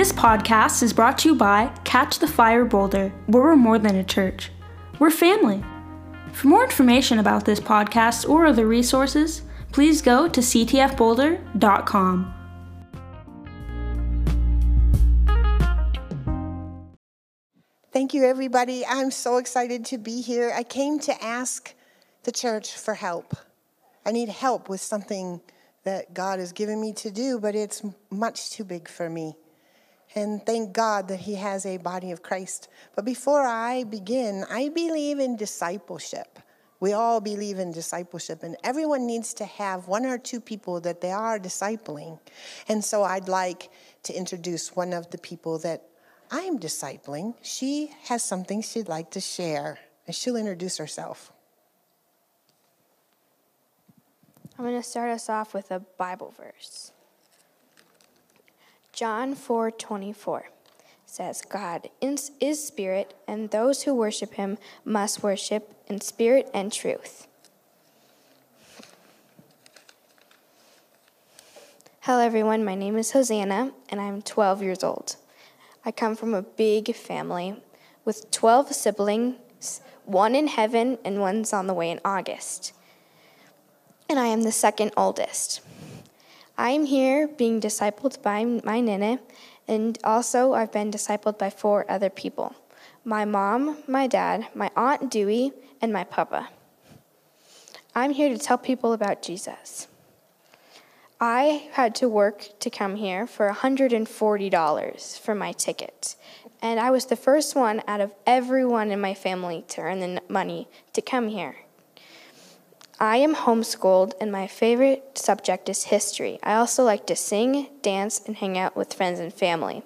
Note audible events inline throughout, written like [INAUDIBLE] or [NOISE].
This podcast is brought to you by Catch the Fire Boulder, where we're more than a church. We're family. For more information about this podcast or other resources, please go to ctfboulder.com. Thank you, everybody. I'm so excited to be here. I came to ask the church for help. I need help with something that God has given me to do, but it's much too big for me. And thank God that He has a body of Christ. But before I begin, I believe in discipleship. We all believe in discipleship, and everyone needs to have one or two people that they are discipling. And so I'd like to introduce one of the people that I am discipling. She has something she'd like to share, and she'll introduce herself. I'm going to start us off with a Bible verse. John 4:24 says, "God is spirit, and those who worship him must worship in spirit and truth." Hello everyone, my name is Hosanna and I'm 12 years old. I come from a big family with 12 siblings, one in heaven and one's on the way in August. And I am the second oldest. I am here being discipled by my nene, and also I've been discipled by four other people my mom, my dad, my aunt Dewey, and my papa. I'm here to tell people about Jesus. I had to work to come here for $140 for my ticket. And I was the first one out of everyone in my family to earn the money to come here. I am homeschooled, and my favorite subject is history. I also like to sing, dance, and hang out with friends and family.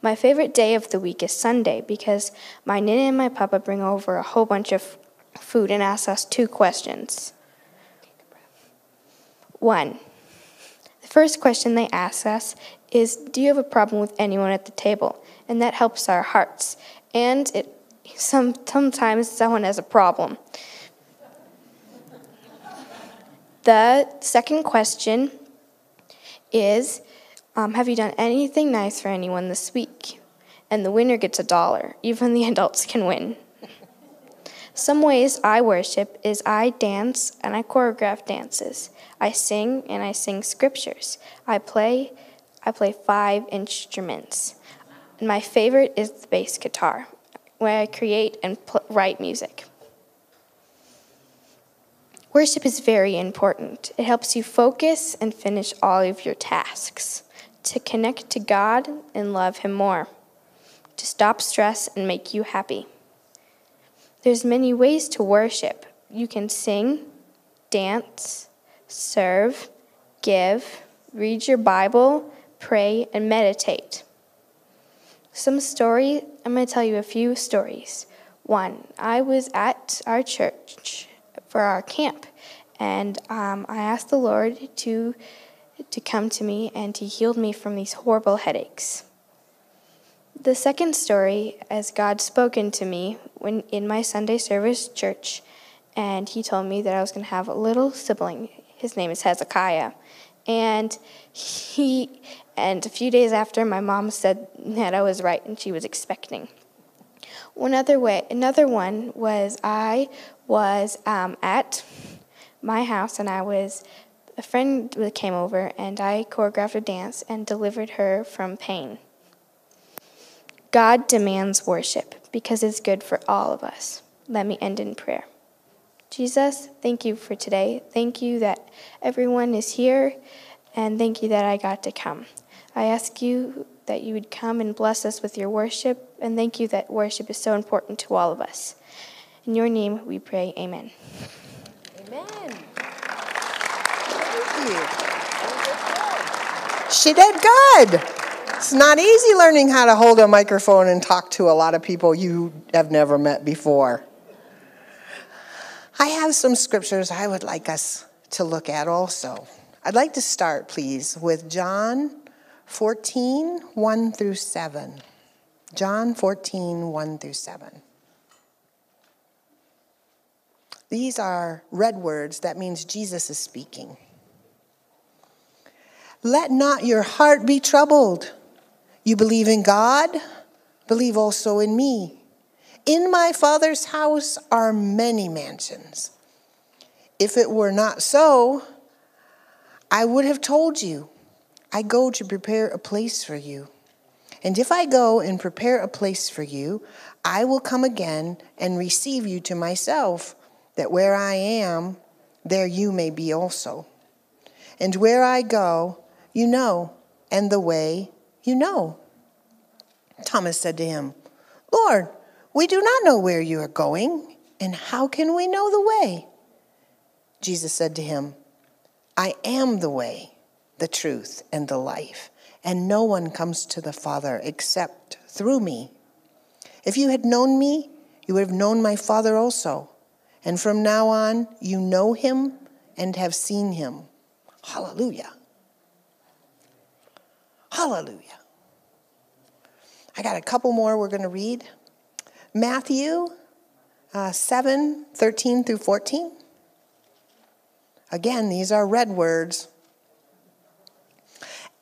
My favorite day of the week is Sunday because my nana and my papa bring over a whole bunch of food and ask us two questions. One, the first question they ask us is Do you have a problem with anyone at the table? And that helps our hearts. And it, some, [LAUGHS] sometimes someone has a problem. The second question is um, Have you done anything nice for anyone this week? And the winner gets a dollar. Even the [LAUGHS] adults can win. Some ways I worship is I dance and I choreograph dances. I sing and I sing scriptures. I play I play five instruments. And my favorite is the bass guitar, where I create and pl- write music. Worship is very important. It helps you focus and finish all of your tasks, to connect to God and love Him more, to stop stress and make you happy. There's many ways to worship. You can sing, dance, serve, give, read your Bible, pray, and meditate. Some story, I'm going to tell you a few stories. One, I was at our church for our camp, and um, I asked the Lord to to come to me, and He healed me from these horrible headaches. The second story, as God spoken to me when in my Sunday service church, and He told me that I was going to have a little sibling. His name is Hezekiah, and he and a few days after, my mom said that I was right, and she was expecting. One other way, another one was I was um, at my house, and I was a friend came over, and I choreographed a dance and delivered her from pain. God demands worship because it's good for all of us. Let me end in prayer. Jesus, thank you for today. Thank you that everyone is here, and thank you that I got to come. I ask you that you would come and bless us with your worship, and thank you that worship is so important to all of us. In your name we pray, amen. Amen. Thank you. She did good. It's not easy learning how to hold a microphone and talk to a lot of people you have never met before. I have some scriptures I would like us to look at also. I'd like to start, please, with John 14, 1 through 7. John 14, 1 through 7. These are red words, that means Jesus is speaking. Let not your heart be troubled. You believe in God, believe also in me. In my Father's house are many mansions. If it were not so, I would have told you. I go to prepare a place for you. And if I go and prepare a place for you, I will come again and receive you to myself, that where I am, there you may be also. And where I go, you know, and the way you know. Thomas said to him, Lord, we do not know where you are going, and how can we know the way? Jesus said to him, I am the way, the truth, and the life, and no one comes to the Father except through me. If you had known me, you would have known my Father also. And from now on, you know him and have seen him. Hallelujah. Hallelujah. I got a couple more we're going to read. Matthew uh, 7 13 through 14. Again, these are red words.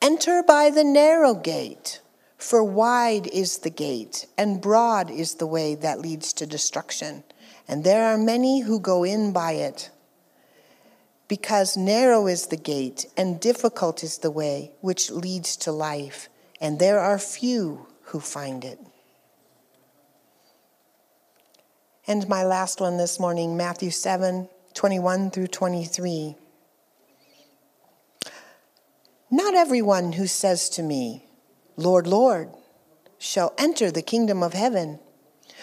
Enter by the narrow gate, for wide is the gate, and broad is the way that leads to destruction, and there are many who go in by it. Because narrow is the gate, and difficult is the way which leads to life, and there are few who find it. And my last one this morning, Matthew 7 21 through 23. Not everyone who says to me, Lord, Lord, shall enter the kingdom of heaven,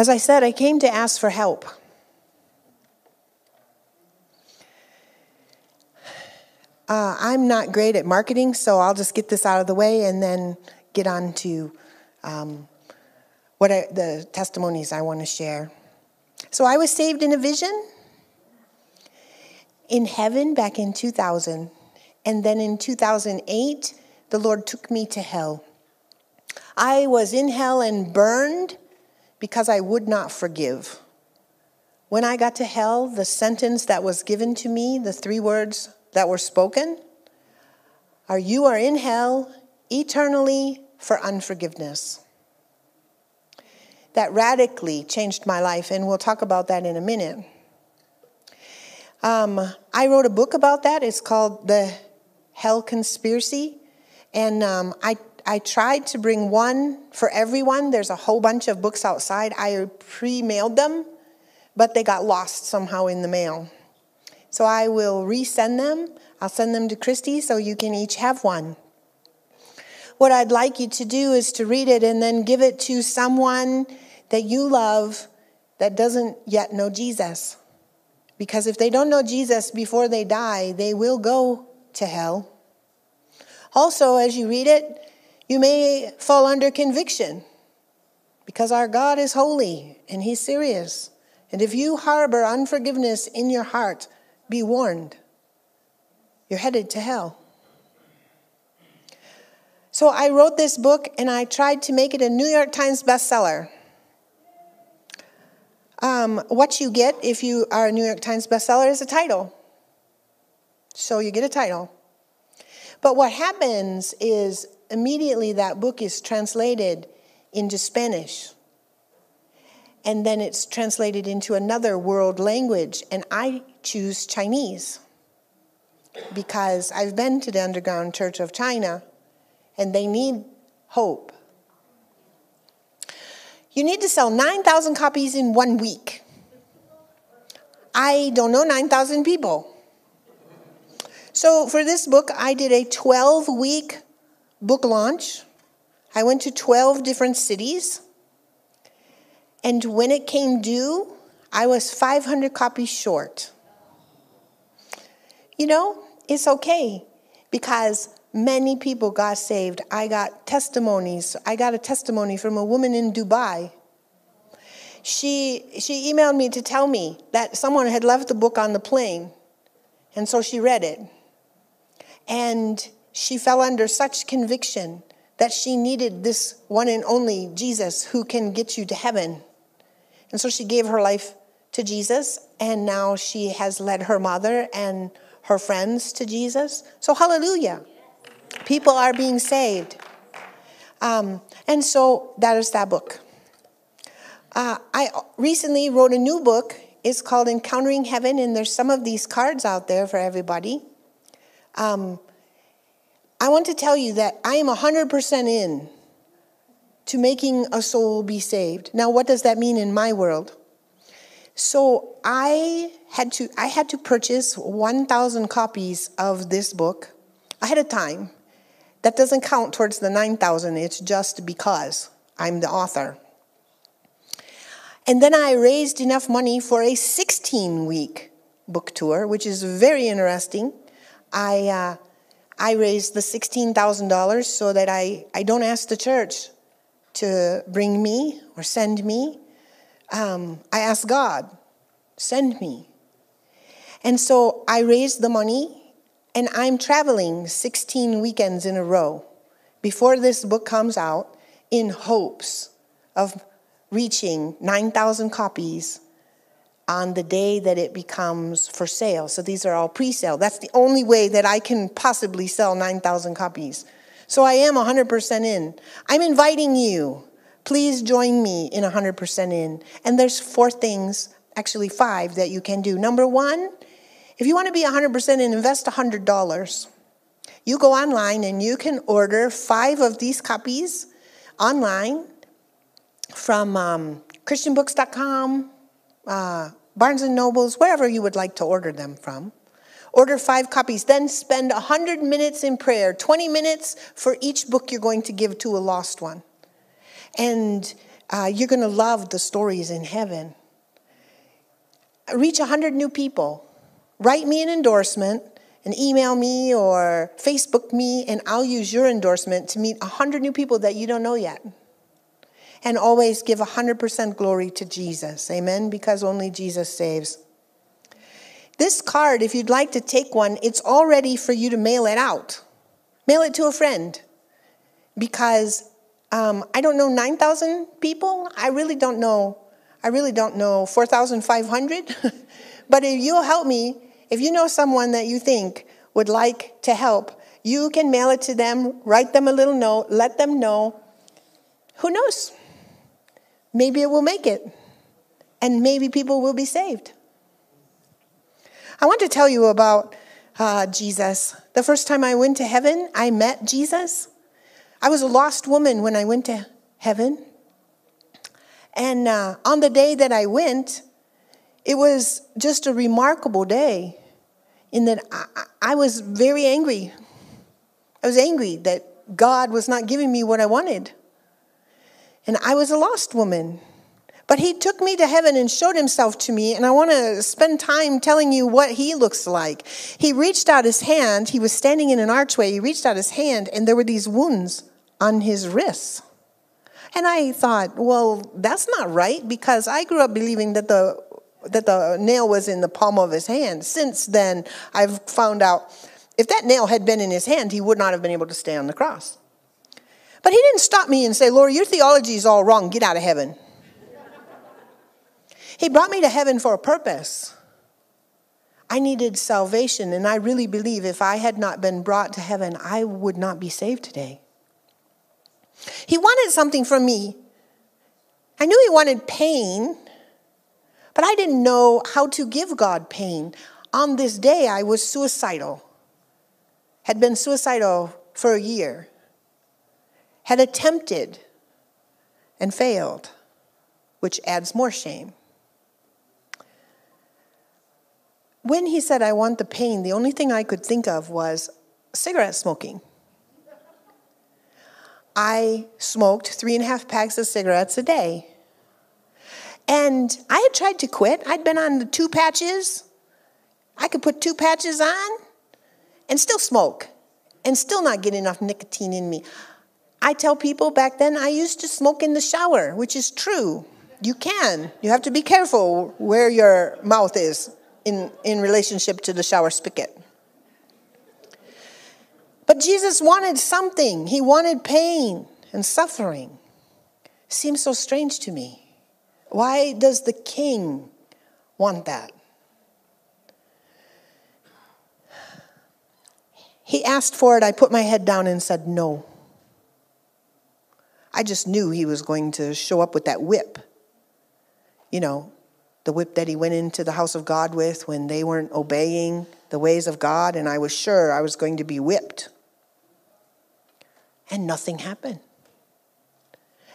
As I said, I came to ask for help. Uh, I'm not great at marketing, so I'll just get this out of the way and then get on to um, what I, the testimonies I want to share. So I was saved in a vision in heaven back in 2000. And then in 2008, the Lord took me to hell. I was in hell and burned because I would not forgive. When I got to hell, the sentence that was given to me, the three words that were spoken, are You are in hell eternally for unforgiveness that radically changed my life, and we'll talk about that in a minute. Um, I wrote a book about that. It's called The Hell Conspiracy, and um, I I tried to bring one for everyone. There's a whole bunch of books outside. I pre-mailed them, but they got lost somehow in the mail. So I will resend them. I'll send them to Christy so you can each have one. What I'd like you to do is to read it and then give it to someone that you love that doesn't yet know Jesus. Because if they don't know Jesus before they die, they will go to hell. Also, as you read it, you may fall under conviction because our God is holy and He's serious. And if you harbor unforgiveness in your heart, be warned. You're headed to hell. So I wrote this book and I tried to make it a New York Times bestseller. Um, what you get if you are a New York Times bestseller is a title. So you get a title. But what happens is immediately that book is translated into Spanish. And then it's translated into another world language. And I choose Chinese because I've been to the Underground Church of China and they need hope. You need to sell 9,000 copies in one week. I don't know 9,000 people. So for this book, I did a 12 week book launch. I went to 12 different cities. And when it came due, I was 500 copies short. You know, it's okay because Many people got saved. I got testimonies. I got a testimony from a woman in Dubai. She, she emailed me to tell me that someone had left the book on the plane, and so she read it. And she fell under such conviction that she needed this one and only Jesus who can get you to heaven. And so she gave her life to Jesus, and now she has led her mother and her friends to Jesus. So, hallelujah. People are being saved. Um, and so that is that book. Uh, I recently wrote a new book. It's called Encountering Heaven, and there's some of these cards out there for everybody. Um, I want to tell you that I am 100% in to making a soul be saved. Now, what does that mean in my world? So I had to I had to purchase 1,000 copies of this book ahead of time. That doesn't count towards the 9,000. It's just because I'm the author. And then I raised enough money for a 16 week book tour, which is very interesting. I, uh, I raised the $16,000 so that I, I don't ask the church to bring me or send me. Um, I ask God, send me. And so I raised the money and I'm traveling 16 weekends in a row before this book comes out in hopes of reaching 9,000 copies on the day that it becomes for sale. So these are all pre sale. That's the only way that I can possibly sell 9,000 copies. So I am 100% in. I'm inviting you. Please join me in 100% in. And there's four things, actually five, that you can do. Number one, if you want to be 100% and invest $100, you go online and you can order five of these copies online from um, ChristianBooks.com, uh, Barnes and Nobles, wherever you would like to order them from. Order five copies, then spend 100 minutes in prayer, 20 minutes for each book you're going to give to a lost one. And uh, you're going to love the stories in heaven. Reach 100 new people write me an endorsement and email me or Facebook me, and I'll use your endorsement to meet 100 new people that you don't know yet. And always give 100% glory to Jesus. Amen? Because only Jesus saves. This card, if you'd like to take one, it's all ready for you to mail it out. Mail it to a friend. Because um, I don't know 9,000 people. I really don't know. I really don't know 4,500. [LAUGHS] but if you'll help me, if you know someone that you think would like to help, you can mail it to them, write them a little note, let them know. Who knows? Maybe it will make it, and maybe people will be saved. I want to tell you about uh, Jesus. The first time I went to heaven, I met Jesus. I was a lost woman when I went to heaven. And uh, on the day that I went, it was just a remarkable day in that I, I was very angry. I was angry that God was not giving me what I wanted. And I was a lost woman. But he took me to heaven and showed himself to me, and I want to spend time telling you what he looks like. He reached out his hand, he was standing in an archway, he reached out his hand, and there were these wounds on his wrists. And I thought, well, that's not right because I grew up believing that the that the nail was in the palm of his hand. Since then, I've found out if that nail had been in his hand, he would not have been able to stay on the cross. But he didn't stop me and say, Lord, your theology is all wrong. Get out of heaven. he brought me to heaven for a purpose. I needed salvation, and I really believe if I had not been brought to heaven, I would not be saved today. He wanted something from me. I knew he wanted pain, but I didn't know how to give God pain. On this day, I was suicidal, had been suicidal for a year, had attempted and failed, which adds more shame. When he said, I want the pain, the only thing I could think of was cigarette smoking. I smoked three and a half packs of cigarettes a day. And I had tried to quit. I'd been on the two patches. I could put two patches on and still smoke. and still not get enough nicotine in me. I tell people back then I used to smoke in the shower, which is true. You can. You have to be careful where your mouth is in, in relationship to the shower spigot. But Jesus wanted something. He wanted pain and suffering. Seems so strange to me. Why does the king want that? He asked for it. I put my head down and said no. I just knew he was going to show up with that whip. You know, the whip that he went into the house of God with when they weren't obeying the ways of God, and I was sure I was going to be whipped. And nothing happened.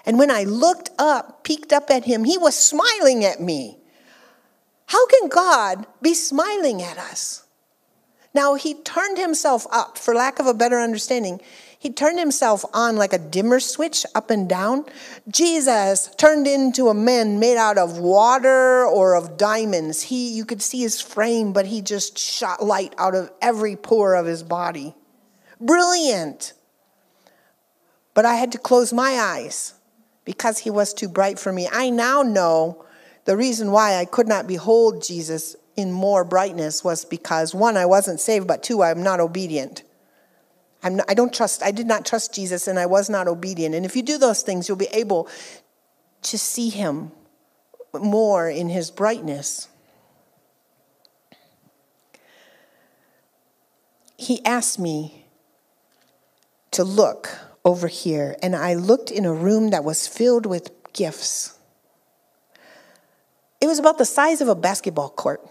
And when I looked up, peeked up at him, he was smiling at me. How can God be smiling at us? Now, he turned himself up, for lack of a better understanding. He turned himself on like a dimmer switch up and down. Jesus turned into a man made out of water or of diamonds. He you could see his frame, but he just shot light out of every pore of his body. Brilliant. But I had to close my eyes because he was too bright for me. I now know the reason why I could not behold Jesus in more brightness was because one, I wasn't saved, but two, I'm not obedient. I'm not, I don't trust, I did not trust Jesus and I was not obedient. And if you do those things, you'll be able to see him more in his brightness. He asked me to look over here, and I looked in a room that was filled with gifts. It was about the size of a basketball court.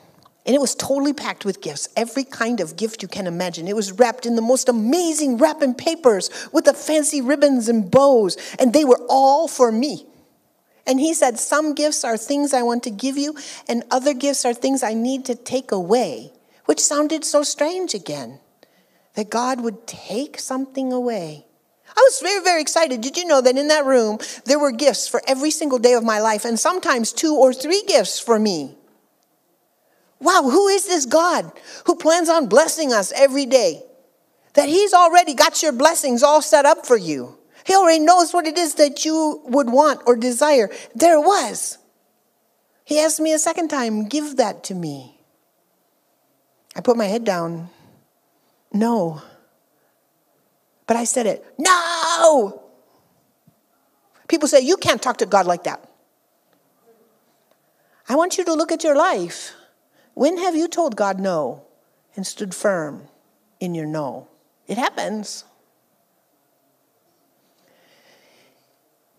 And it was totally packed with gifts, every kind of gift you can imagine. It was wrapped in the most amazing wrapping papers with the fancy ribbons and bows, and they were all for me. And he said, Some gifts are things I want to give you, and other gifts are things I need to take away, which sounded so strange again that God would take something away. I was very, very excited. Did you know that in that room there were gifts for every single day of my life, and sometimes two or three gifts for me? Wow, who is this God who plans on blessing us every day? That He's already got your blessings all set up for you. He already knows what it is that you would want or desire. There it was. He asked me a second time, Give that to me. I put my head down. No. But I said it, No! People say, You can't talk to God like that. I want you to look at your life. When have you told God no and stood firm in your no? It happens.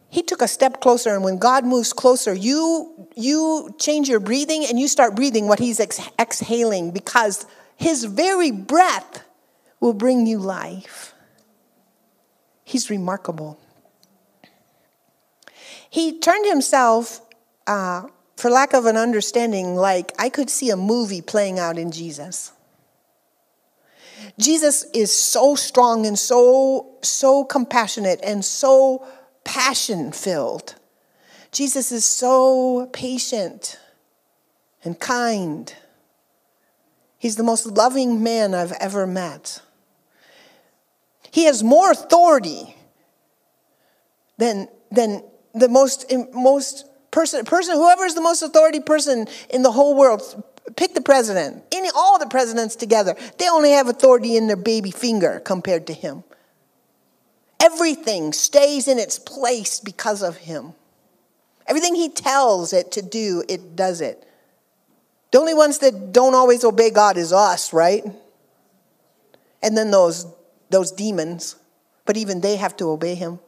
He took a step closer, and when God moves closer, you, you change your breathing and you start breathing what He's ex- exhaling because His very breath will bring you life. He's remarkable. He turned himself uh, for lack of an understanding, like I could see a movie playing out in Jesus. Jesus is so strong and so so compassionate and so passion filled. Jesus is so patient and kind. He's the most loving man I've ever met. He has more authority than, than the most, most person, person, whoever is the most authority person in the whole world, pick the president. Any, all the presidents together, they only have authority in their baby finger compared to him. Everything stays in its place because of him. Everything he tells it to do, it does it. The only ones that don't always obey God is us, right? And then those, those demons. But even they have to obey him.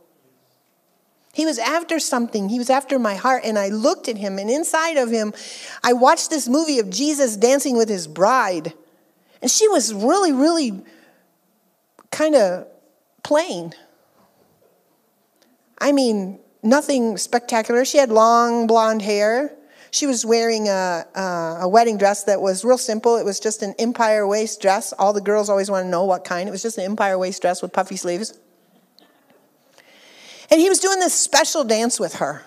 He was after something. He was after my heart. And I looked at him, and inside of him, I watched this movie of Jesus dancing with his bride. And she was really, really kind of plain. I mean, nothing spectacular. She had long blonde hair. She was wearing a, a, a, wedding dress that was real simple. It was just an empire waist dress. All the girls always want to know what kind. It was just an empire waist dress with puffy sleeves. And he was doing this special dance with her.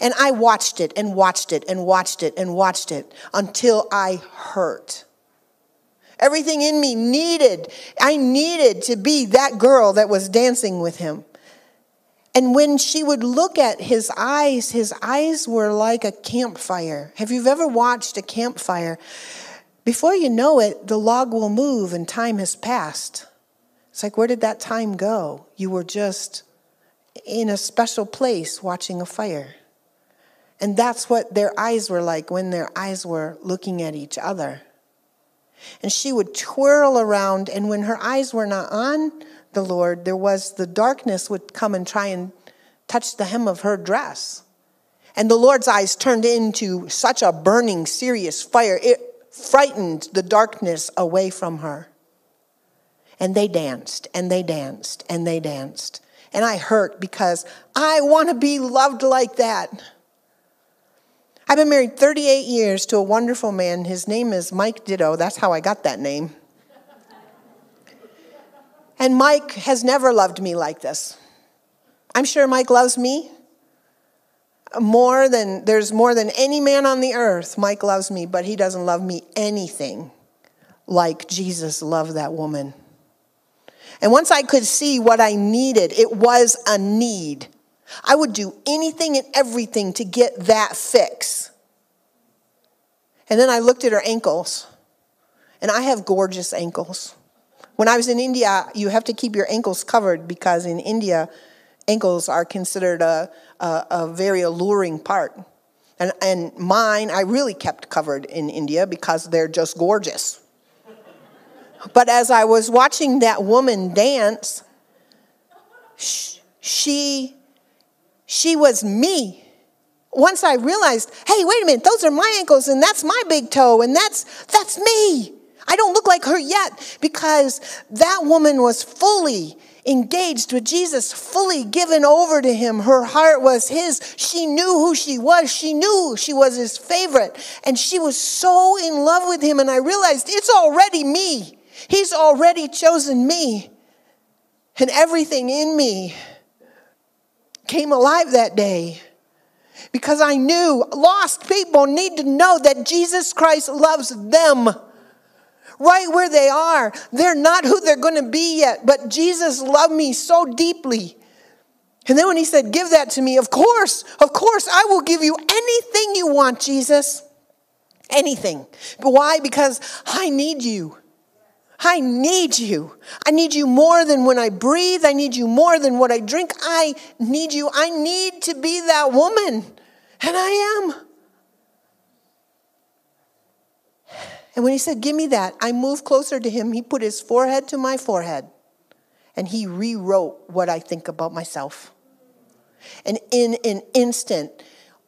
And I watched it and watched it and watched it and watched it until I hurt. Everything in me needed, I needed to be that girl that was dancing with him. And when she would look at his eyes, his eyes were like a campfire. Have you ever watched a campfire? Before you know it, the log will move and time has passed. It's like, where did that time go? You were just in a special place watching a fire. And that's what their eyes were like when their eyes were looking at each other. And she would twirl around, and when her eyes were not on the Lord, there was the darkness would come and try and touch the hem of her dress. And the Lord's eyes turned into such a burning, serious fire, it frightened the darkness away from her. And they danced, and they danced, and they danced. And I hurt because I want to be loved like that. I've been married 38 years to a wonderful man. His name is Mike Ditto. That's how I got that name. And Mike has never loved me like this. I'm sure Mike loves me more than there's more than any man on the earth. Mike loves me, but he doesn't love me anything like Jesus loved that woman. And once I could see what I needed, it was a need. I would do anything and everything to get that fix. And then I looked at her ankles, and I have gorgeous ankles. When I was in India, you have to keep your ankles covered because in India, ankles are considered a, a, a very alluring part. And, and mine, I really kept covered in India because they're just gorgeous. But as I was watching that woman dance, she, she was me. Once I realized, hey, wait a minute, those are my ankles and that's my big toe and that's, that's me. I don't look like her yet because that woman was fully engaged with Jesus, fully given over to him. Her heart was his. She knew who she was. She knew she was his favorite. And she was so in love with him. And I realized it's already me. He's already chosen me. And everything in me came alive that day because I knew lost people need to know that Jesus Christ loves them right where they are. They're not who they're going to be yet, but Jesus loved me so deeply. And then when he said, Give that to me, of course, of course, I will give you anything you want, Jesus. Anything. But why? Because I need you. I need you. I need you more than when I breathe. I need you more than what I drink. I need you. I need to be that woman. And I am. And when he said, Give me that, I moved closer to him. He put his forehead to my forehead and he rewrote what I think about myself. And in an instant,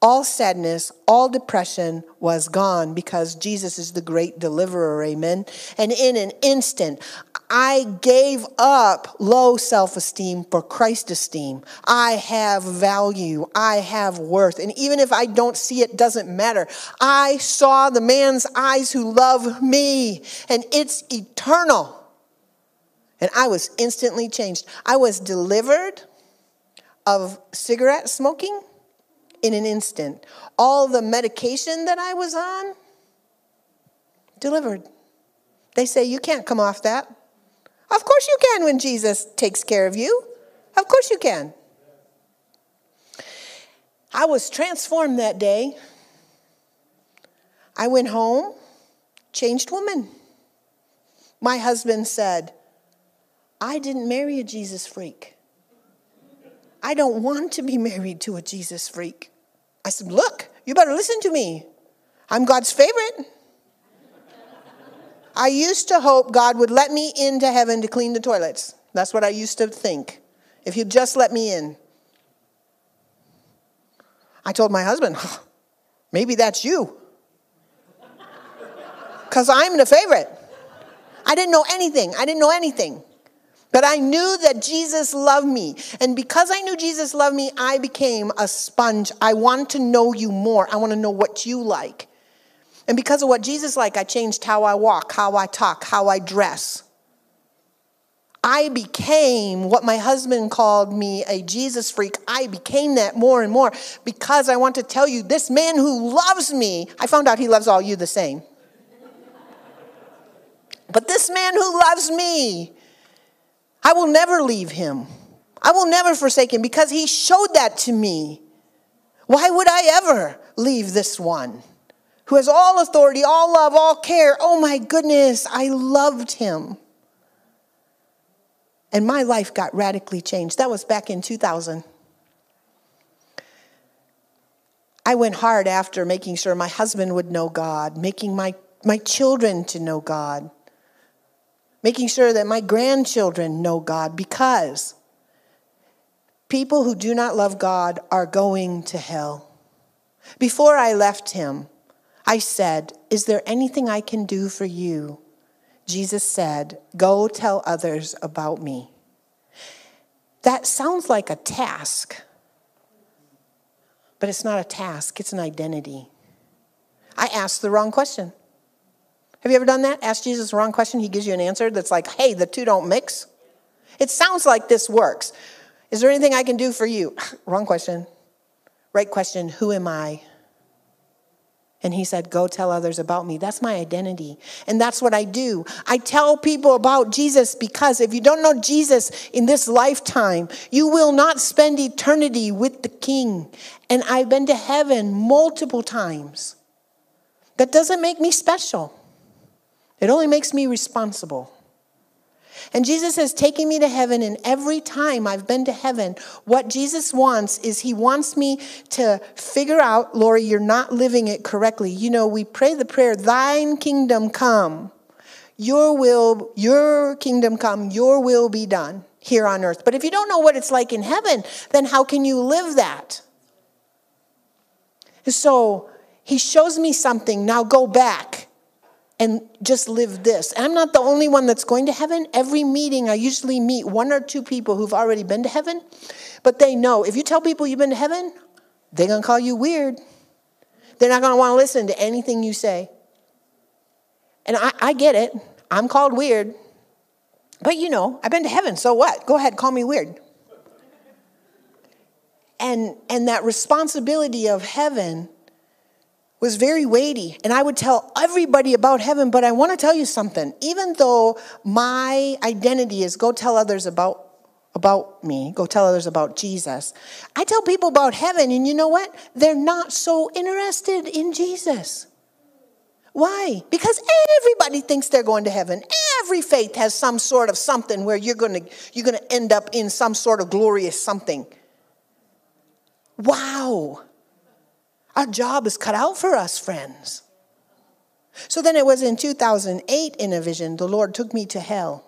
all sadness, all depression was gone because Jesus is the great deliverer, amen. And in an instant, I gave up low self esteem for Christ esteem. I have value, I have worth. And even if I don't see it, doesn't matter. I saw the man's eyes who love me, and it's eternal. And I was instantly changed. I was delivered of cigarette smoking in an instant. All the medication that I was on, delivered. They say, You can't come off that. Of course you can when Jesus takes care of you. Of course you can. I was transformed that day. I went home, changed woman. My husband said, I didn't marry a Jesus freak. I don't want to be [LAUGHS] married to a Jesus freak. I said, Look, you better listen to me. I'm God's favorite. [LAUGHS] I used to hope God would let me into heaven to clean the toilets. That's what I used to think. If he'd just let me in. I told my husband, maybe that's you. [LAUGHS] Because I'm the favorite. I didn't know anything. I didn't know anything. But I knew that Jesus loved me. And because I knew Jesus loved me, I became a sponge. I want to know you more. I want to know what you like. And because of what Jesus liked, I changed how I walk, how I talk, how I dress. I became what my husband called me a Jesus freak. I became that more and more because I want to tell you this man who loves me, I found out he loves all you the same. But this man who loves me, I will never leave him. I will never forsake him because he showed that to me. Why would I ever leave this one who has all authority, all love, all care? Oh my goodness, I loved him. And my life got radically changed. That was back in 2000. I went hard after making sure my husband would know God, making my, my children to know God, making sure that my grandchildren know God, because people who do not love God are going to hell. Before I left him, I said, Is there anything I can do for you? Jesus said, Go tell others about me. That sounds like a task. But it's not a task, it's an identity. I asked the wrong question. Have you ever done that? Ask Jesus the wrong question, he gives you an answer that's like, hey, the two don't mix. It sounds like this works. Is there anything I can do for you? [LAUGHS] wrong question. Right question, who am I? And he said, Go tell others about me. That's my identity. And that's what I do. I tell people about Jesus because if you don't know Jesus in this lifetime, you will not spend eternity with the King. And I've been to heaven multiple times. That doesn't make me special, it only makes me responsible. And Jesus has taken me to heaven, and every time I've been to heaven, what Jesus wants is He wants me to figure out, Laurie, you're not living it correctly. You know, we pray the prayer, Thine kingdom come, your will, your kingdom come, your will be done here on earth. But if you don't know what it's like in heaven, then how can you live that? So He shows me something, now go back and just live this. I'm not the only one that's going to heaven. Every meeting, I usually meet one or two people who've already been to heaven, but they know if you tell people you've been to heaven, they're going to call you weird. They're not going to want to listen to anything you say. And I, I get it. I'm called weird. But you know, I've been to heaven, so what? Go ahead, call me weird. And, and that responsibility of heaven was very weighty. And I would tell everybody about heaven, but I want to tell you something. Even though my identity is go tell others about about me, go tell others about Jesus. I tell people about heaven, and you know what? They're not so interested in Jesus. Why? Because everybody thinks they're going to heaven. Every faith has some sort of something where you're going to you're going to end up in some sort of glorious something. Wow. Our job is cut out for us, friends. So then it was in 2008 in a vision, the Lord took me to hell.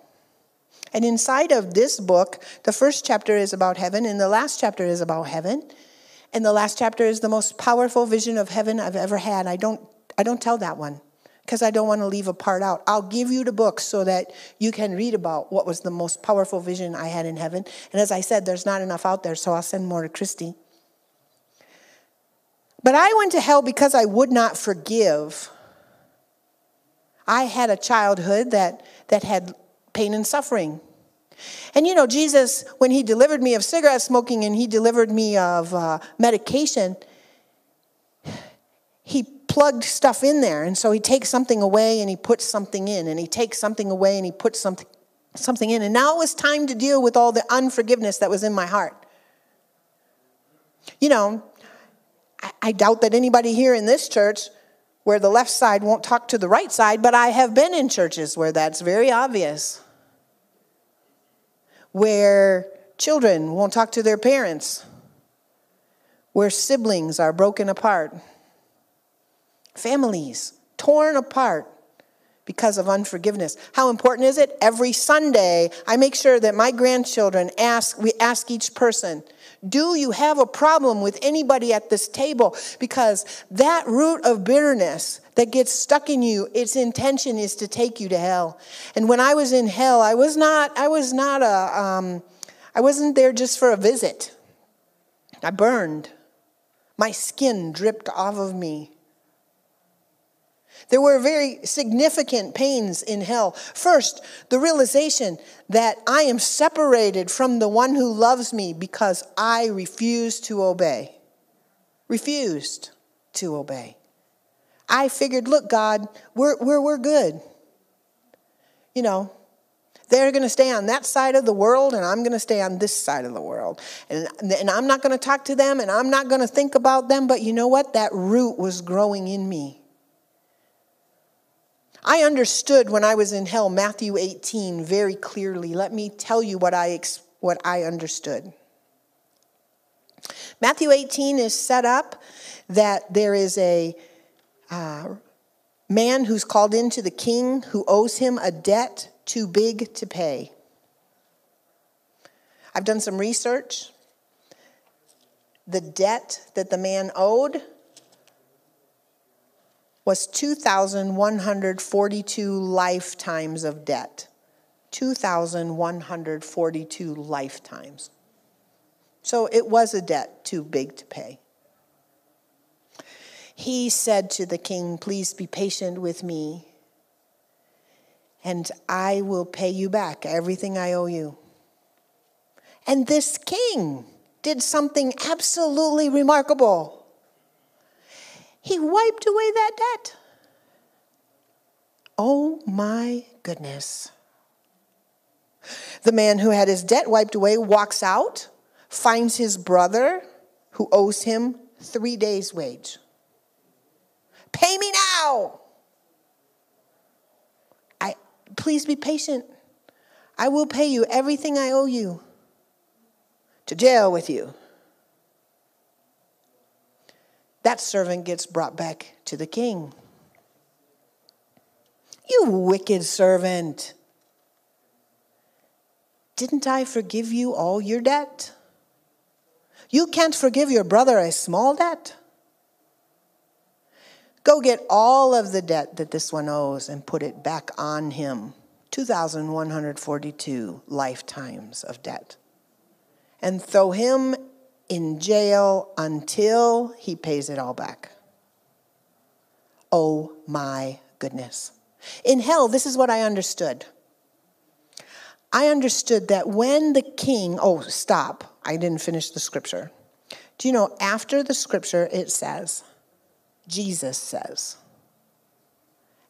And inside of this book, the first chapter is about heaven, and the last chapter is about heaven. And the last chapter is the most powerful vision of heaven I've ever had. I don't, I don't tell that one because I don't want to leave a part out. I'll give you the book so that you can read about what was the most powerful vision I had in heaven. And as I said, there's not enough out there, so I'll send more to Christy. But I went to hell because I would not forgive. I had a childhood that, that had pain and suffering. And you know, Jesus, when he delivered me of cigarette smoking and he delivered me of uh, medication, he plugged stuff in there. And so he takes something away and he puts something in, and he takes something away and he puts something, something in. And now it was time to deal with all the unforgiveness that was in my heart. You know, I doubt that anybody here in this church where the left side won't talk to the right side, but I have been in churches where that's very obvious. Where children won't talk to their parents, where siblings are broken apart, families torn apart because of unforgiveness. How important is it? Every Sunday, I make sure that my grandchildren ask, we ask each person, do you have a problem with anybody at this table? Because that root of bitterness that gets stuck in you, its intention is to take you to hell. And when I was in hell, I was not, I was not a, um, I wasn't there just for a visit. I burned. My skin dripped off of me. There were very significant pains in hell. First, the realization that I am separated from the one who loves me because I refused to obey. Refused to obey. I figured, look, God, we're, we're, we're good. you know, they're going to stay on that side of the world, and I'm going to stay on this side of the world. And, and I'm not going to talk to them, and I'm not going to think about them. But you know what? That root was growing in me. I understood when I was in hell Matthew 18 very clearly. Let me tell you what I, what I understood. Matthew 18 is set up that there is a uh, man who's called into the king who owes him a debt too big to pay. I've done some research. The debt that the man owed was 2,142 lifetimes of debt. 2,142 lifetimes. So it was a debt too big to pay. He said to the king, Please be patient with me, and I will pay you back everything I owe you. And this king did something absolutely remarkable. He wiped away that debt. Oh my goodness. The man who had his debt wiped away walks out, finds his brother who owes him three days' wage. Pay me now. I please be patient. I will pay you everything I owe you. To jail with you. That servant gets brought back to the king. You wicked servant. Didn't I forgive you all your debt? You can't forgive your brother a small debt? Go get all of the debt that this one owes and put it back on him. 2,142 lifetimes of debt. And throw him in jail until he pays it all back. Oh my goodness. In hell, this is what I understood. I understood that when the king, oh, stop, I didn't finish the scripture. Do you know, after the scripture, it says, Jesus says,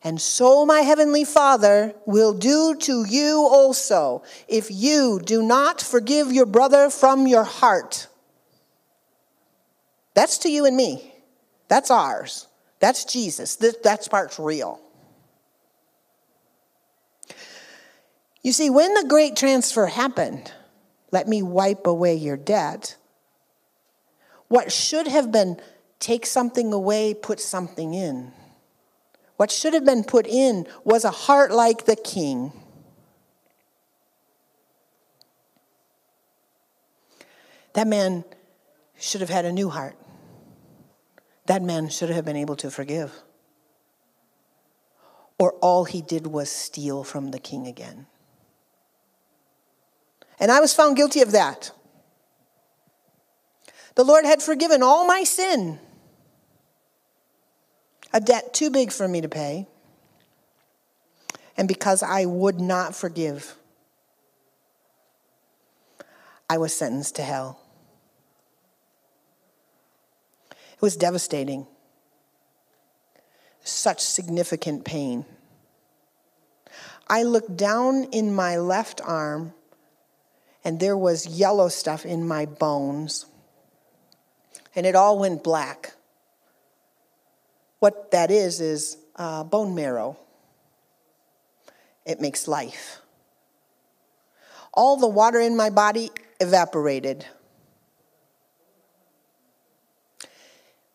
and so my heavenly Father will do to you also if you do not forgive your brother from your heart. That's to you and me. That's ours. That's Jesus. That part's real. You see, when the great transfer happened, let me wipe away your debt, what should have been take something away, put something in. What should have been put in was a heart like the king. That man should have had a new heart. That man should have been able to forgive. Or all he did was steal from the king again. And I was found guilty of that. The Lord had forgiven all my sin, a debt too big for me to pay. And because I would not forgive, I was sentenced to hell. It was devastating. Such significant pain. I looked down in my left arm and there was yellow stuff in my bones, and it all went black. What that is, is uh, bone marrow. It makes life. All the water in my body evaporated.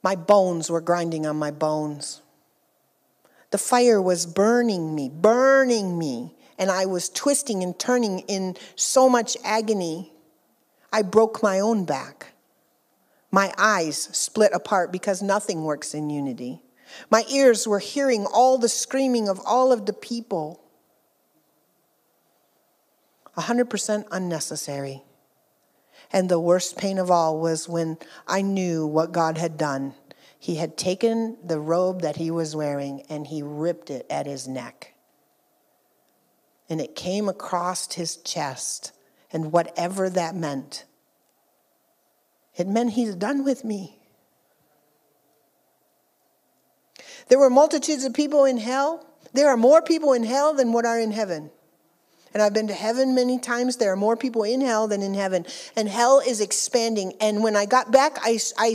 My bones were grinding on my bones. The fire was burning me, burning me and I was twisting and turning in so much agony, I broke my own back. My eyes split apart because nothing works in unity. My ears were hearing all the screaming of all of the people. 100% unnecessary. And the worst pain of all was when I knew what God had done. He had taken the robe that he was wearing and he ripped it at his neck and it came across his chest, and whatever that meant, it meant he's done with me. There were multitudes of people in hell. There are more people in hell than what are in heaven. And I've been to heaven many times. There are more people in hell than in heaven. And hell is expanding. And when I got back, I, I,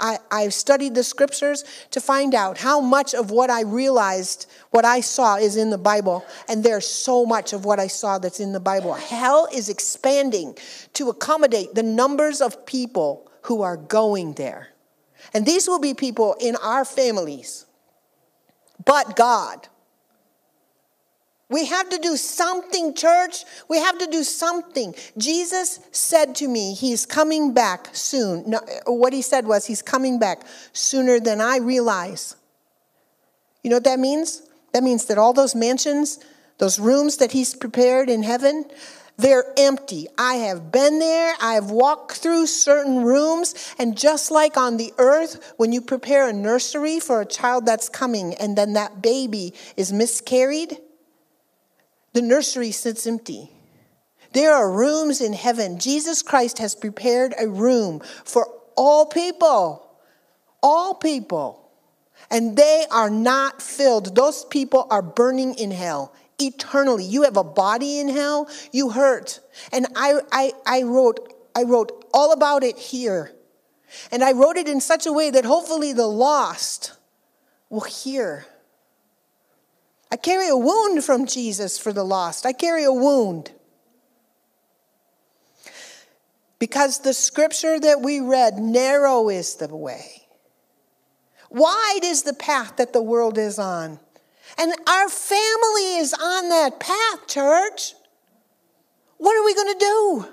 I, I studied the scriptures to find out how much of what I realized, what I saw, is in the Bible. And there's so much of what I saw that's in the Bible. Hell is expanding to accommodate the numbers of people who are going there. And these will be people in our families. But God we have to do something, church. We have to do something. Jesus said to me, He's coming back soon. No, what He said was, He's coming back sooner than I realize. You know what that means? That means that all those mansions, those rooms that He's prepared in heaven, they're empty. I have been there. I have walked through certain rooms. And just like on the earth, when you prepare a nursery for a child that's coming and then that baby is miscarried, the nursery sits empty. There are rooms in heaven. Jesus Christ has prepared a room for all people. All people. And they are not filled. Those people are burning in hell eternally. You have a body in hell, you hurt. And I, I, I wrote I wrote all about it here. And I wrote it in such a way that hopefully the lost will hear I carry a wound from Jesus for the lost. I carry a wound. Because the scripture that we read, narrow is the way. Wide is the path that the world is on. And our family is on that path, church. What are we going to do?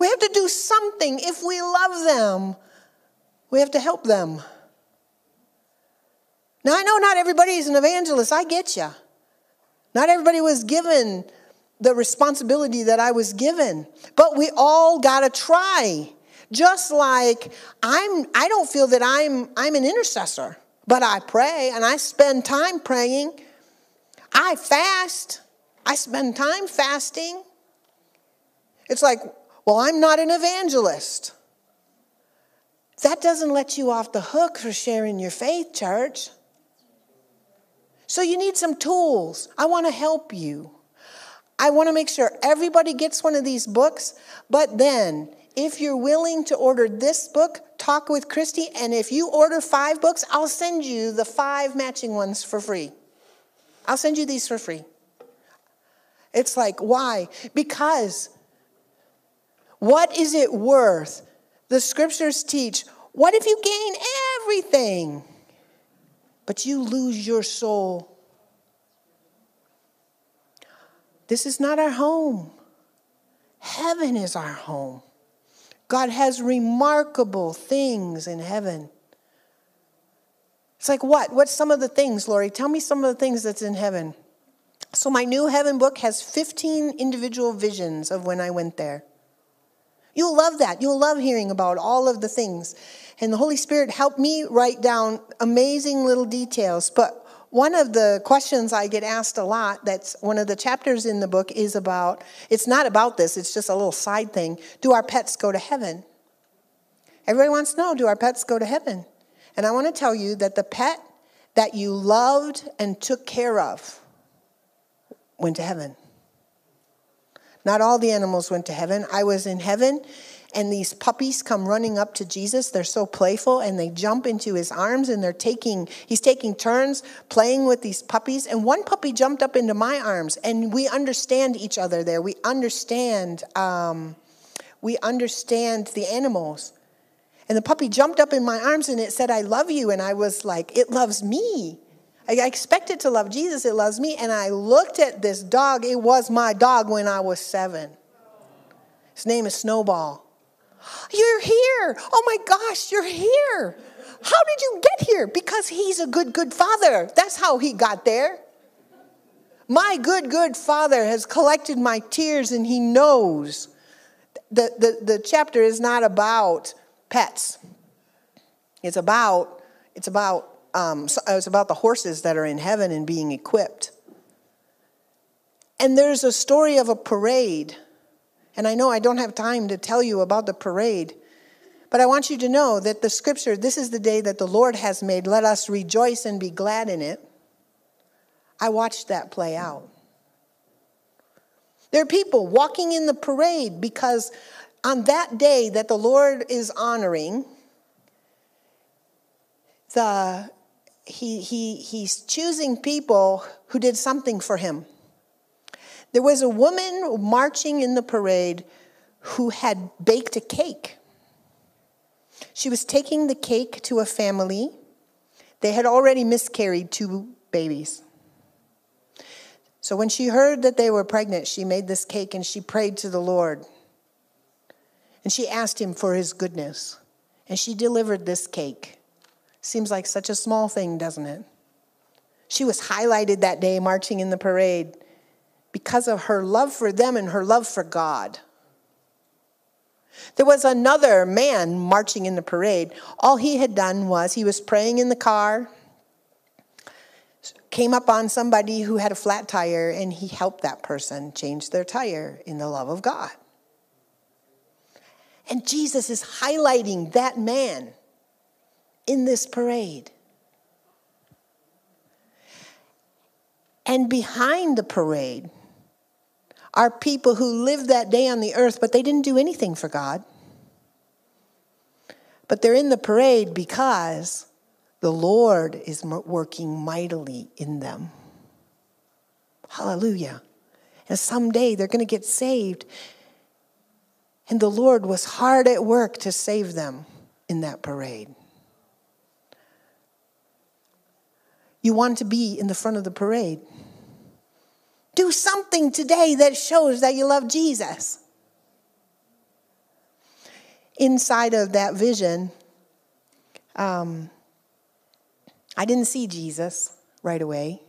We have to do something. If we love them, we have to help them. Now, I know not everybody is an evangelist. I get you. Not everybody was given the responsibility that I was given, but we all got to try. Just like I'm, I don't feel that I'm, I'm an intercessor, but I pray and I spend time praying. I fast. I spend time fasting. It's like, well, I'm not an evangelist. That doesn't let you off the hook for sharing your faith, church. So you need some tools. I want to help you. I want to make sure everybody gets one of these books, but then if you're willing to order this book, talk with Christy, and if you order five books, I'll send you the five matching ones for free. I'll send you these for free. It's like, why? Because what is it worth? The scriptures teach, what if you gain everything? But you lose your soul. This is not our home. Heaven is our home. God has remarkable things in heaven. It's like what? What's some of the things, Laurie? Tell me some of the things that's in heaven. So, my new heaven book has 15 individual visions of when I went there. You'll love that. You'll love hearing about all of the things. And the Holy Spirit helped me write down amazing little details. But one of the questions I get asked a lot, that's one of the chapters in the book, is about it's not about this, it's just a little side thing. Do our pets go to heaven? Everybody wants to know do our pets go to heaven? And I want to tell you that the pet that you loved and took care of went to heaven. Not all the animals went to heaven. I was in heaven and these puppies come running up to Jesus. They're so playful and they jump into his arms and they're taking, he's taking turns playing with these puppies. And one puppy jumped up into my arms and we understand each other there. We understand, um, we understand the animals. And the puppy jumped up in my arms and it said, I love you. And I was like, it loves me. I expected to love Jesus, it loves me. And I looked at this dog. It was my dog when I was seven. His name is Snowball. You're here. Oh my gosh, you're here. How did you get here? Because he's a good, good father. That's how he got there. My good, good father has collected my tears and he knows. The, the, the chapter is not about pets. It's about, it's about, um, it's about the horses that are in heaven and being equipped. And there's a story of a parade and I know I don't have time to tell you about the parade, but I want you to know that the scripture, this is the day that the Lord has made. Let us rejoice and be glad in it. I watched that play out. There are people walking in the parade because on that day that the Lord is honoring, the, he, he, he's choosing people who did something for him. There was a woman marching in the parade who had baked a cake. She was taking the cake to a family. They had already miscarried two babies. So when she heard that they were pregnant, she made this cake and she prayed to the Lord. And she asked him for his goodness. And she delivered this cake. Seems like such a small thing, doesn't it? She was highlighted that day marching in the parade because of her love for them and her love for God. There was another man marching in the parade. All he had done was he was praying in the car, came up on somebody who had a flat tire, and he helped that person change their tire in the love of God. And Jesus is highlighting that man in this parade. And behind the parade are people who lived that day on the earth, but they didn't do anything for God. But they're in the parade because the Lord is working mightily in them. Hallelujah. And someday they're going to get saved. And the Lord was hard at work to save them in that parade. You want to be in the front of the parade. Do something today that shows that you love Jesus. Inside of that vision, um, I didn't see Jesus right away.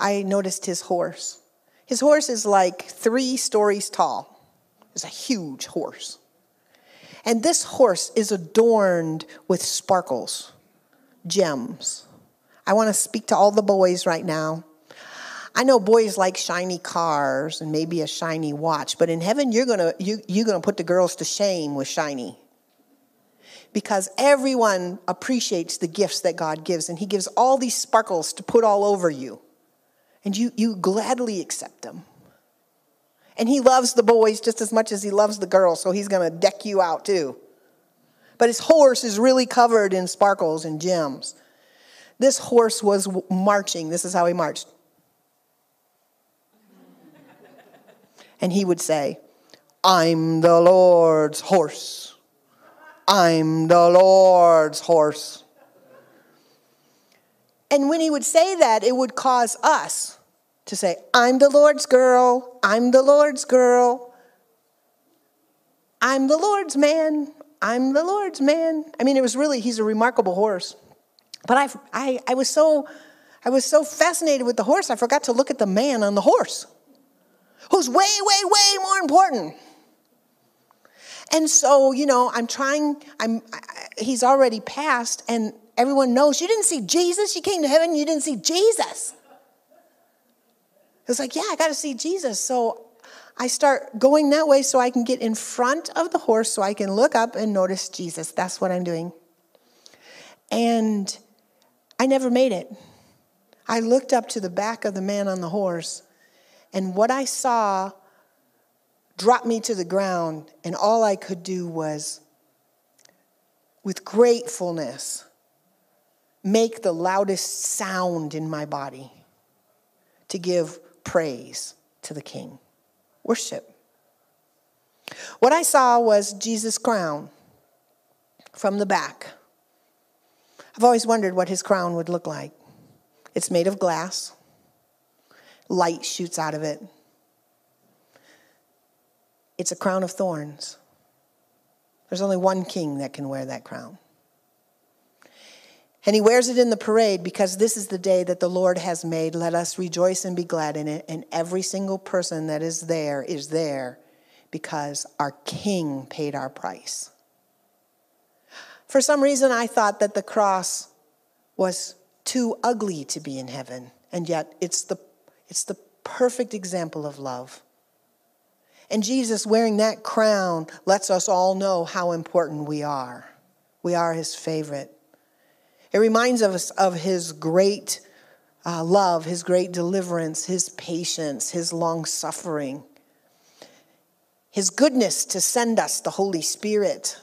I noticed his horse. His horse is like three stories tall. It's a huge horse. And this horse is adorned with sparkles, gems. I want to speak to all the boys right now. I know boys like shiny cars and maybe a shiny watch, but in heaven you're to you, you're to put the girls to shame with shiny. Because everyone appreciates the gifts that God gives and he gives all these sparkles to put all over you. And you you gladly accept them. And he loves the boys just as much as he loves the girls, so he's going to deck you out too. But his horse is really covered in sparkles and gems. This horse was marching. This is how he marched. And he would say, I'm the Lord's horse. I'm the Lord's horse. And when he would say that, it would cause us to say, I'm the Lord's girl, I'm the Lord's girl, I'm the Lord's man, I'm the Lord's man. I mean, it was really, he's a remarkable horse. But I, I, I, was so, I was so fascinated with the horse, I forgot to look at the man on the horse who's way, way, way more important. And so, you know, I'm trying, I'm, I, he's already passed, and everyone knows you didn't see Jesus. You came to heaven, you didn't see Jesus. It's like, yeah, I got to see Jesus. So I start going that way so I can get in front of the horse so I can look up and notice Jesus. That's what I'm doing. And I never made it. I looked up to the back of the man on the horse and what I saw dropped me to the ground, and all I could do was, with gratefulness, make the loudest sound in my body to give praise to the King. Worship. What I saw was Jesus' crown from the back. I've always wondered what his crown would look like. It's made of glass light shoots out of it. It's a crown of thorns. There's only one king that can wear that crown. And he wears it in the parade because this is the day that the Lord has made. Let us rejoice and be glad in it. And every single person that is there is there because our king paid our price. For some reason, I thought that the cross was too ugly to be in heaven, and yet it's the it's the perfect example of love. And Jesus wearing that crown lets us all know how important we are. We are his favorite. It reminds us of his great uh, love, His great deliverance, His patience, His long suffering, His goodness to send us the Holy Spirit.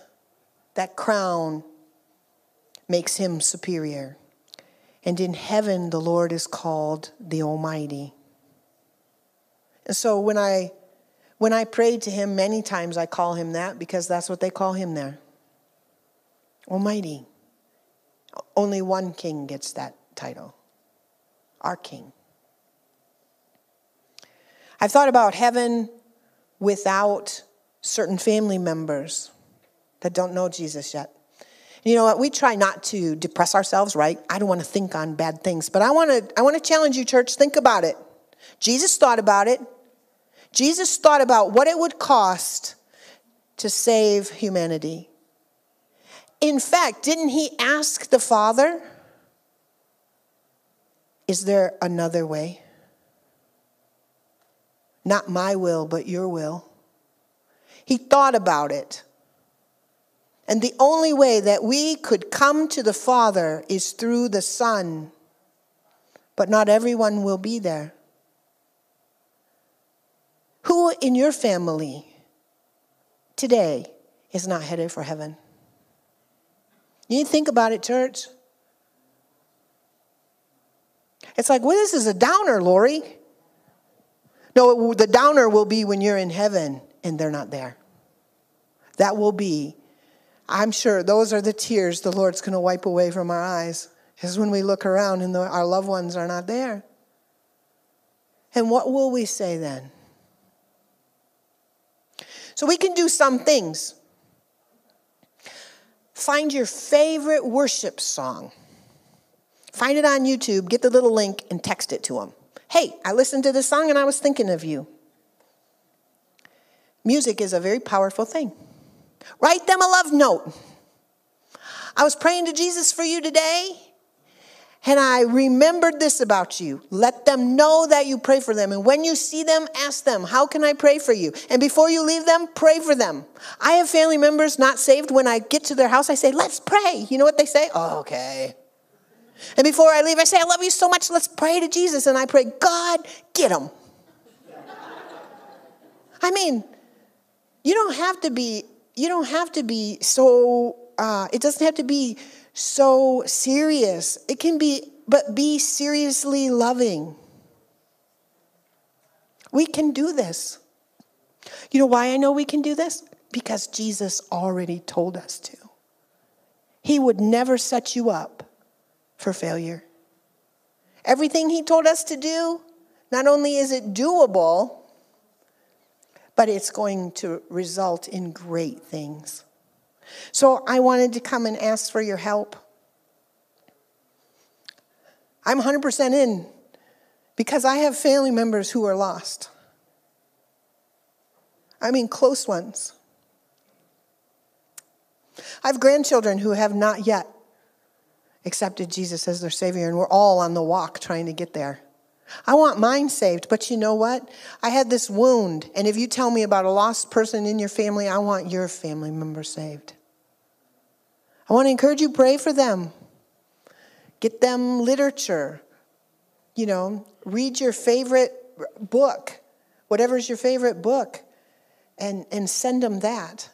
That crown makes Him superior. And in heaven, the Lord is called the Almighty. And so when I when I prayed to him many times I call him that because that's what they call him there. Almighty. Only one king gets that title. Our king. I've thought about heaven without certain family members that don't know Jesus yet. You know what? We try not to depress ourselves, right? I don't want to think on bad things, but I want to I want to challenge you church, think about it. Jesus thought about it. Jesus thought about what it would cost to save humanity. In fact, didn't he ask the Father, Is there another way? Not my will, but your will. He thought about it. And the only way that we could come to the Father is through the Son. But not everyone will be there. Who in your family today is not headed for heaven? You think about it, church. It's like, well, this is a downer, Laurie. No, the downer will be when you're in heaven and they're not there. That will be, I'm sure, those are the tears the Lord's going to wipe away from our eyes. Is when we look around and the, our loved ones are not there. And what will we say then? So we can do some things. Find your favorite worship song. Find it on YouTube, get the little link, and text it to them. Hey, I listened to this song and I was thinking of you. Music is a very powerful thing. Write them a love note. I was praying to Jesus for you today and I remembered this about you. Let them know that you pray for them. And when you see them, ask them, How can I pray for you? And before you leave them, pray for them. I have family members not saved. When I get to their house, I say, Let's pray. You know what they say? Oh, okay. And before I leave, I say, I love you so much. Let's pray to Jesus. And I pray, God, get them. I mean, you don't have to be, you don't have to be so, uh, it doesn't have to be so serious. It can be, but be seriously loving. We can do this. You know why I know we can do this? Because Jesus already told us to. He would never set you up for failure. Everything He told us to do, not only is it doable, but it's going to result in great things. So I wanted to come and ask for your help. I'm 100% in because I have family members who are lost. I mean, close ones. I have grandchildren who have not yet accepted Jesus as their Savior, and we're all on the walk trying to get there. I want mine saved, but you know what? I had this wound, and if you tell me about a lost person in your family, I want your family member saved. I want to encourage you, pray for them. Get them literature. You know, read your favorite book, whatever's your favorite book, and, and send them that.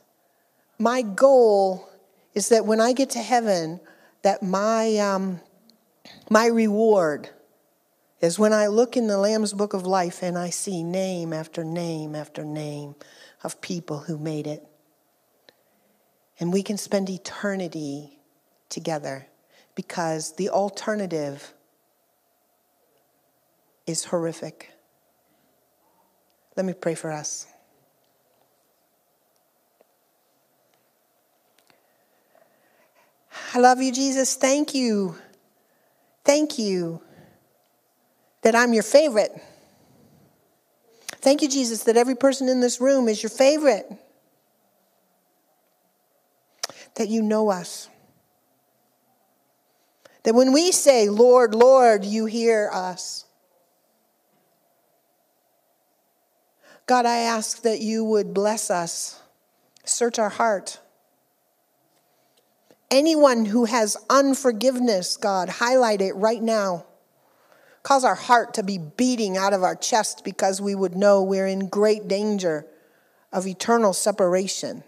My goal is that when I get to heaven, that my, um, my reward is when I look in the Lamb's Book of Life and I see name after name after name of people who made it. And we can spend eternity together because the alternative is horrific. Let me pray for us. I love you, Jesus. Thank you. Thank you that I'm your favorite. Thank you, Jesus, that every person in this room is your favorite that you know us. That when we say, Lord, Lord, you hear us. God, I ask that you would bless us, search our heart. Anyone who has unforgiveness, God, highlight it right now. Cause our heart to be beating out of our chest because we would know we're in great danger of eternal separation.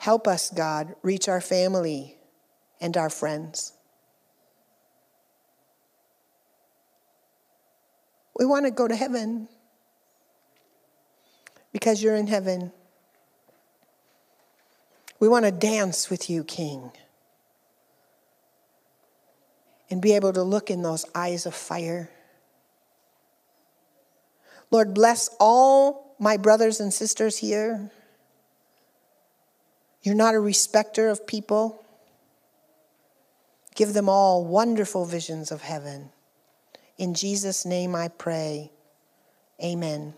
Help us, God, reach our family and our friends. We want to go to heaven because you're in heaven. We want to dance with you, King, and be able to look in those eyes of fire. Lord, bless all my brothers and sisters here. You're not a respecter of people. Give them all wonderful visions of heaven. In Jesus' name I pray. Amen.